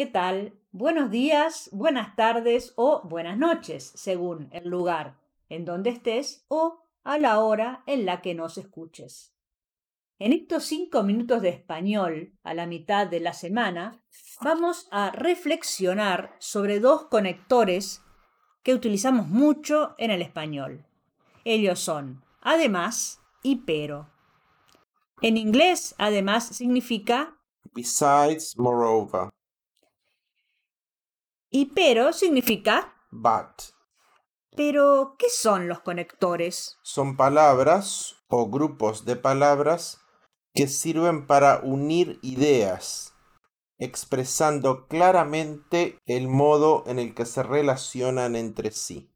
¿Qué tal? Buenos días, buenas tardes o buenas noches, según el lugar en donde estés o a la hora en la que nos escuches. En estos cinco minutos de español, a la mitad de la semana, vamos a reflexionar sobre dos conectores que utilizamos mucho en el español. Ellos son además y pero. En inglés, además significa Besides, moreover. Y pero significa But. pero ¿qué son los conectores? Son palabras o grupos de palabras que sirven para unir ideas, expresando claramente el modo en el que se relacionan entre sí.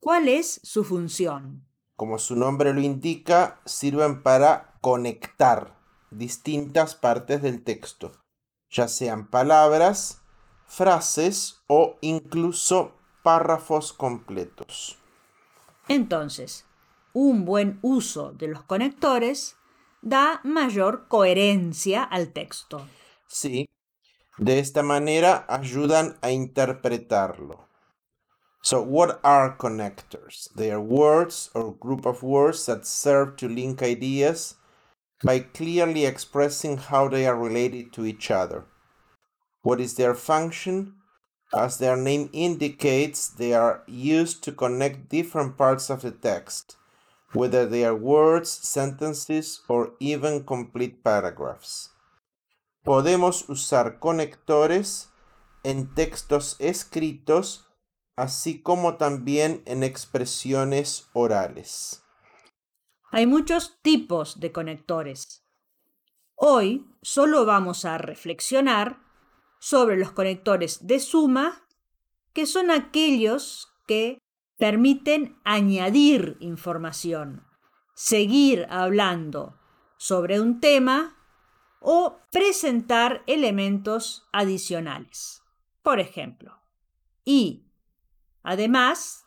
¿Cuál es su función? Como su nombre lo indica, sirven para conectar distintas partes del texto, ya sean palabras, frases o incluso párrafos completos. Entonces, un buen uso de los conectores da mayor coherencia al texto. Sí, de esta manera ayudan a interpretarlo. So, what are connectors? They are words or group of words that serve to link ideas by clearly expressing how they are related to each other. What is their function? As their name indicates, they are used to connect different parts of the text, whether they are words, sentences, or even complete paragraphs. Podemos usar conectores en textos escritos, así como también en expresiones orales. Hay muchos tipos de conectores. Hoy solo vamos a reflexionar sobre los conectores de suma, que son aquellos que permiten añadir información, seguir hablando sobre un tema o presentar elementos adicionales. Por ejemplo, y, además,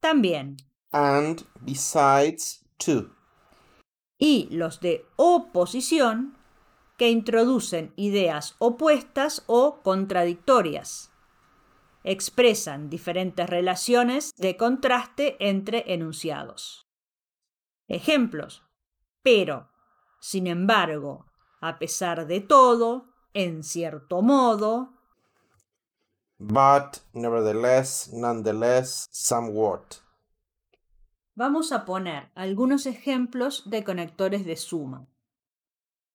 también. And besides, too. Y los de oposición que introducen ideas opuestas o contradictorias. Expresan diferentes relaciones de contraste entre enunciados. Ejemplos. Pero, sin embargo, a pesar de todo, en cierto modo, But, nevertheless, nonetheless, somewhat. vamos a poner algunos ejemplos de conectores de suma.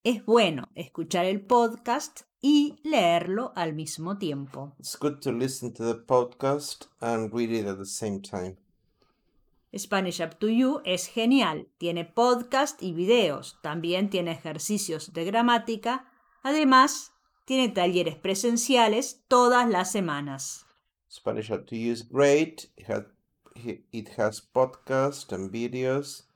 Es bueno escuchar el podcast y leerlo al mismo tiempo. It's good to listen to the podcast and read it at the same time. Spanish Up to You es genial. Tiene podcast y videos. También tiene ejercicios de gramática. Además, tiene talleres presenciales todas las semanas. Spanish Up to You is great. It has, it has podcasts and videos.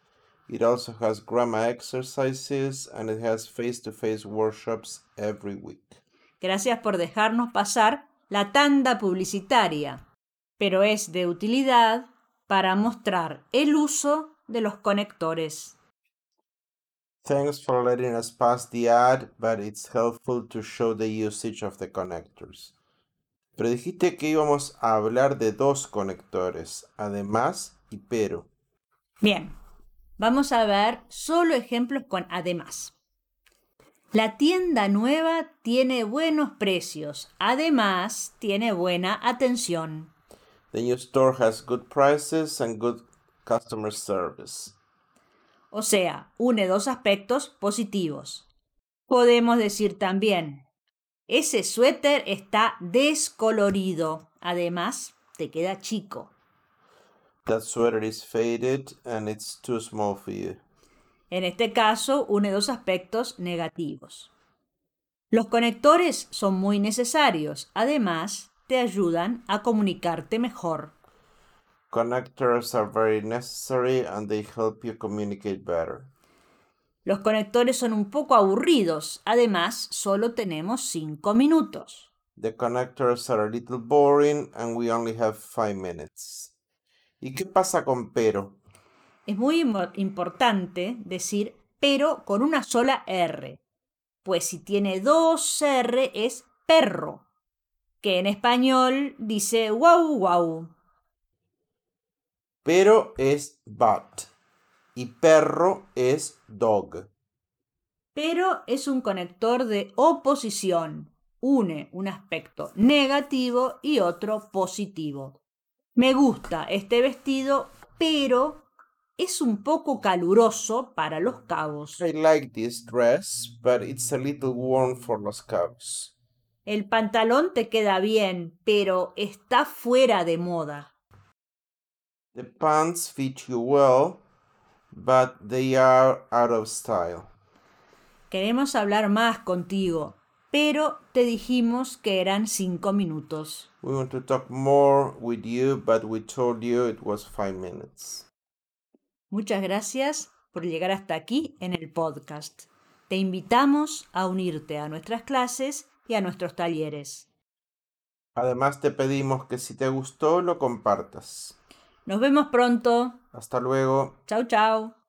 It also has grammar exercises and it has face to face workshops every week. Gracias por dejarnos pasar la tanda publicitaria, pero es de utilidad para mostrar el uso de los conectores. Thanks for letting us pass the ad, but it's helpful to show the usage of the connectors. Pero dijiste que íbamos a hablar de dos conectores, además y pero. Bien, vamos a ver solo ejemplos con además. La tienda nueva tiene buenos precios, además tiene buena atención. The new store has good prices and good customer service. O sea, une dos aspectos positivos. Podemos decir también, ese suéter está descolorido, además te queda chico. That sweater is faded and it's too small for you. En este caso, une dos aspectos negativos. Los conectores son muy necesarios, además te ayudan a comunicarte mejor. Connectors are very necessary and they help you communicate better. Los conectores son un poco aburridos, además solo tenemos 5 minutos. The connectors are a little boring and we only have five minutes. ¿Y qué pasa con pero? Es muy im- importante decir pero con una sola R, pues si tiene dos R es perro. que en español dice wow wow. Pero es but y perro es dog. Pero es un conector de oposición. Une un aspecto negativo y otro positivo. Me gusta este vestido, pero es un poco caluroso para los cabos. I like this dress, but it's a little warm for los cabos. El pantalón te queda bien, pero está fuera de moda. The pants fit you well, but they are out of style. Queremos hablar más contigo, pero te dijimos que eran cinco minutos. We want to talk more with you, but we told you it was five minutes. Muchas gracias por llegar hasta aquí en el podcast. Te invitamos a unirte a nuestras clases y a nuestros talleres. Además te pedimos que si te gustó lo compartas. Nos vemos pronto. Hasta luego. Chao, chao.